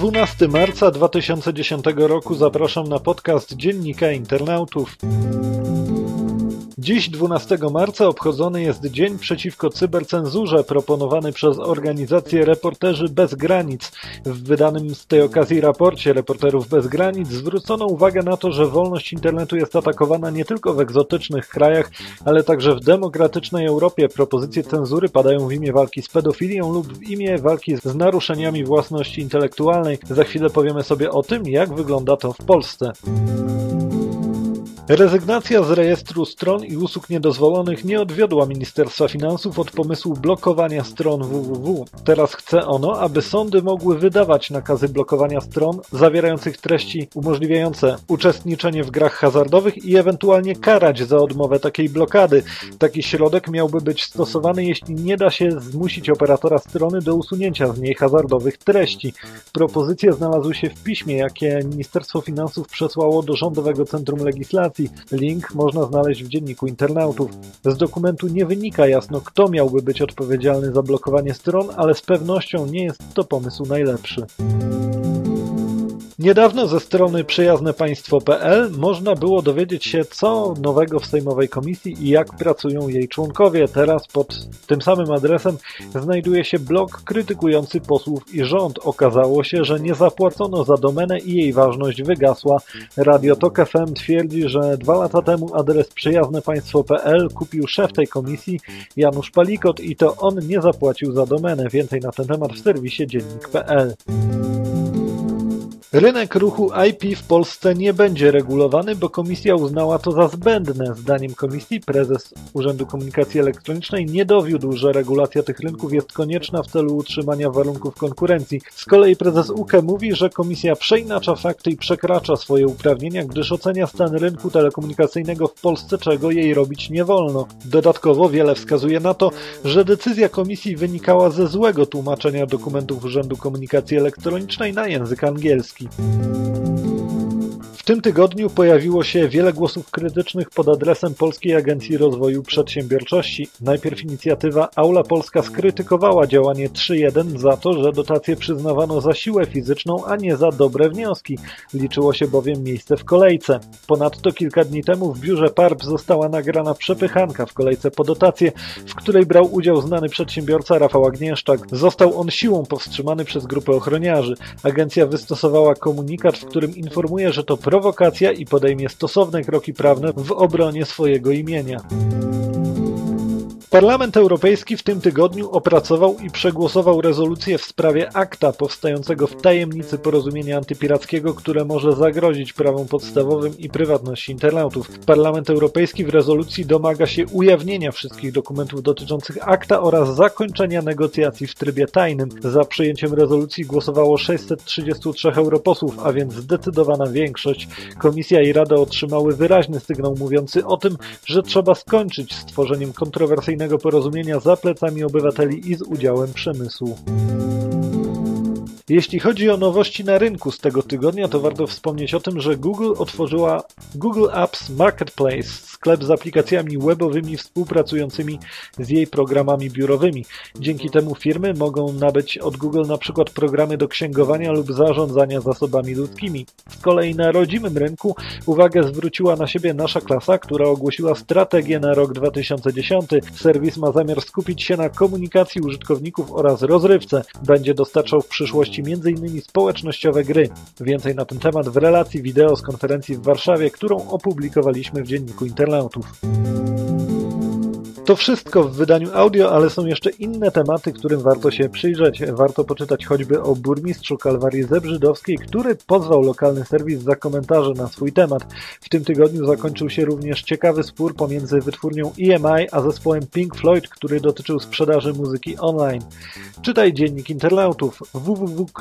12 marca 2010 roku zapraszam na podcast Dziennika Internautów. Dziś 12 marca obchodzony jest Dzień Przeciwko Cybercenzurze proponowany przez organizację Reporterzy Bez Granic. W wydanym z tej okazji raporcie Reporterów Bez Granic zwrócono uwagę na to, że wolność internetu jest atakowana nie tylko w egzotycznych krajach, ale także w demokratycznej Europie. Propozycje cenzury padają w imię walki z pedofilią lub w imię walki z naruszeniami własności intelektualnej. Za chwilę powiemy sobie o tym, jak wygląda to w Polsce. Rezygnacja z rejestru stron i usług niedozwolonych nie odwiodła Ministerstwa Finansów od pomysłu blokowania stron www. Teraz chce ono, aby sądy mogły wydawać nakazy blokowania stron zawierających treści umożliwiające uczestniczenie w grach hazardowych i ewentualnie karać za odmowę takiej blokady. Taki środek miałby być stosowany, jeśli nie da się zmusić operatora strony do usunięcia z niej hazardowych treści. Propozycje znalazły się w piśmie, jakie Ministerstwo Finansów przesłało do Rządowego Centrum Legislacji Link można znaleźć w dzienniku internautów. Z dokumentu nie wynika jasno, kto miałby być odpowiedzialny za blokowanie stron, ale z pewnością nie jest to pomysł najlepszy. Niedawno ze strony przyjaznepaństwo.pl można było dowiedzieć się, co nowego w Sejmowej Komisji i jak pracują jej członkowie. Teraz pod tym samym adresem znajduje się blog krytykujący posłów i rząd. Okazało się, że nie zapłacono za domenę i jej ważność wygasła. Radio Tok FM twierdzi, że dwa lata temu adres przyjaznepaństwo.pl kupił szef tej komisji Janusz Palikot i to on nie zapłacił za domenę. Więcej na ten temat w serwisie dziennik.pl. Rynek ruchu IP w Polsce nie będzie regulowany, bo komisja uznała to za zbędne. Zdaniem komisji prezes Urzędu Komunikacji Elektronicznej nie dowiódł, że regulacja tych rynków jest konieczna w celu utrzymania warunków konkurencji. Z kolei prezes UKE mówi, że komisja przeinacza fakty i przekracza swoje uprawnienia, gdyż ocenia stan rynku telekomunikacyjnego w Polsce, czego jej robić nie wolno. Dodatkowo wiele wskazuje na to, że decyzja komisji wynikała ze złego tłumaczenia dokumentów Urzędu Komunikacji Elektronicznej na język angielski. profit. W tym tygodniu pojawiło się wiele głosów krytycznych pod adresem Polskiej Agencji Rozwoju Przedsiębiorczości. Najpierw inicjatywa Aula Polska skrytykowała działanie 3.1 za to, że dotacje przyznawano za siłę fizyczną, a nie za dobre wnioski. Liczyło się bowiem miejsce w kolejce. Ponadto kilka dni temu w biurze PARP została nagrana przepychanka w kolejce po dotację, w której brał udział znany przedsiębiorca Rafał Agnieszczak. Został on siłą powstrzymany przez grupę ochroniarzy. Agencja wystosowała komunikat, w którym informuje, że to prowokacja i podejmie stosowne kroki prawne w obronie swojego imienia. Parlament Europejski w tym tygodniu opracował i przegłosował rezolucję w sprawie akta powstającego w tajemnicy porozumienia antypirackiego, które może zagrozić prawom podstawowym i prywatności internautów. Parlament Europejski w rezolucji domaga się ujawnienia wszystkich dokumentów dotyczących akta oraz zakończenia negocjacji w trybie tajnym. Za przyjęciem rezolucji głosowało 633 europosłów, a więc zdecydowana większość. Komisja i Rada otrzymały wyraźny sygnał mówiący o tym, że trzeba skończyć z tworzeniem kontrowersyjnych porozumienia za plecami obywateli i z udziałem przemysłu. Jeśli chodzi o nowości na rynku z tego tygodnia, to warto wspomnieć o tym, że Google otworzyła Google Apps Marketplace, sklep z aplikacjami webowymi współpracującymi z jej programami biurowymi. Dzięki temu firmy mogą nabyć od Google na przykład programy do księgowania lub zarządzania zasobami ludzkimi. Z kolei na rodzimym rynku uwagę zwróciła na siebie nasza klasa, która ogłosiła strategię na rok 2010. Serwis ma zamiar skupić się na komunikacji użytkowników oraz rozrywce. Będzie dostarczał w przyszłości m.in. społecznościowe gry. Więcej na ten temat w relacji wideo z konferencji w Warszawie, którą opublikowaliśmy w Dzienniku To wszystko w wydaniu audio, ale są jeszcze inne tematy, którym warto się przyjrzeć. Warto poczytać choćby o burmistrzu Kalwarii Zebrzydowskiej, który pozwał lokalny serwis za komentarze na swój temat. W tym tygodniu zakończył się również ciekawy spór pomiędzy wytwórnią EMI a zespołem Pink Floyd, który dotyczył sprzedaży muzyki online. Czytaj dziennik internautów www.d.com.pl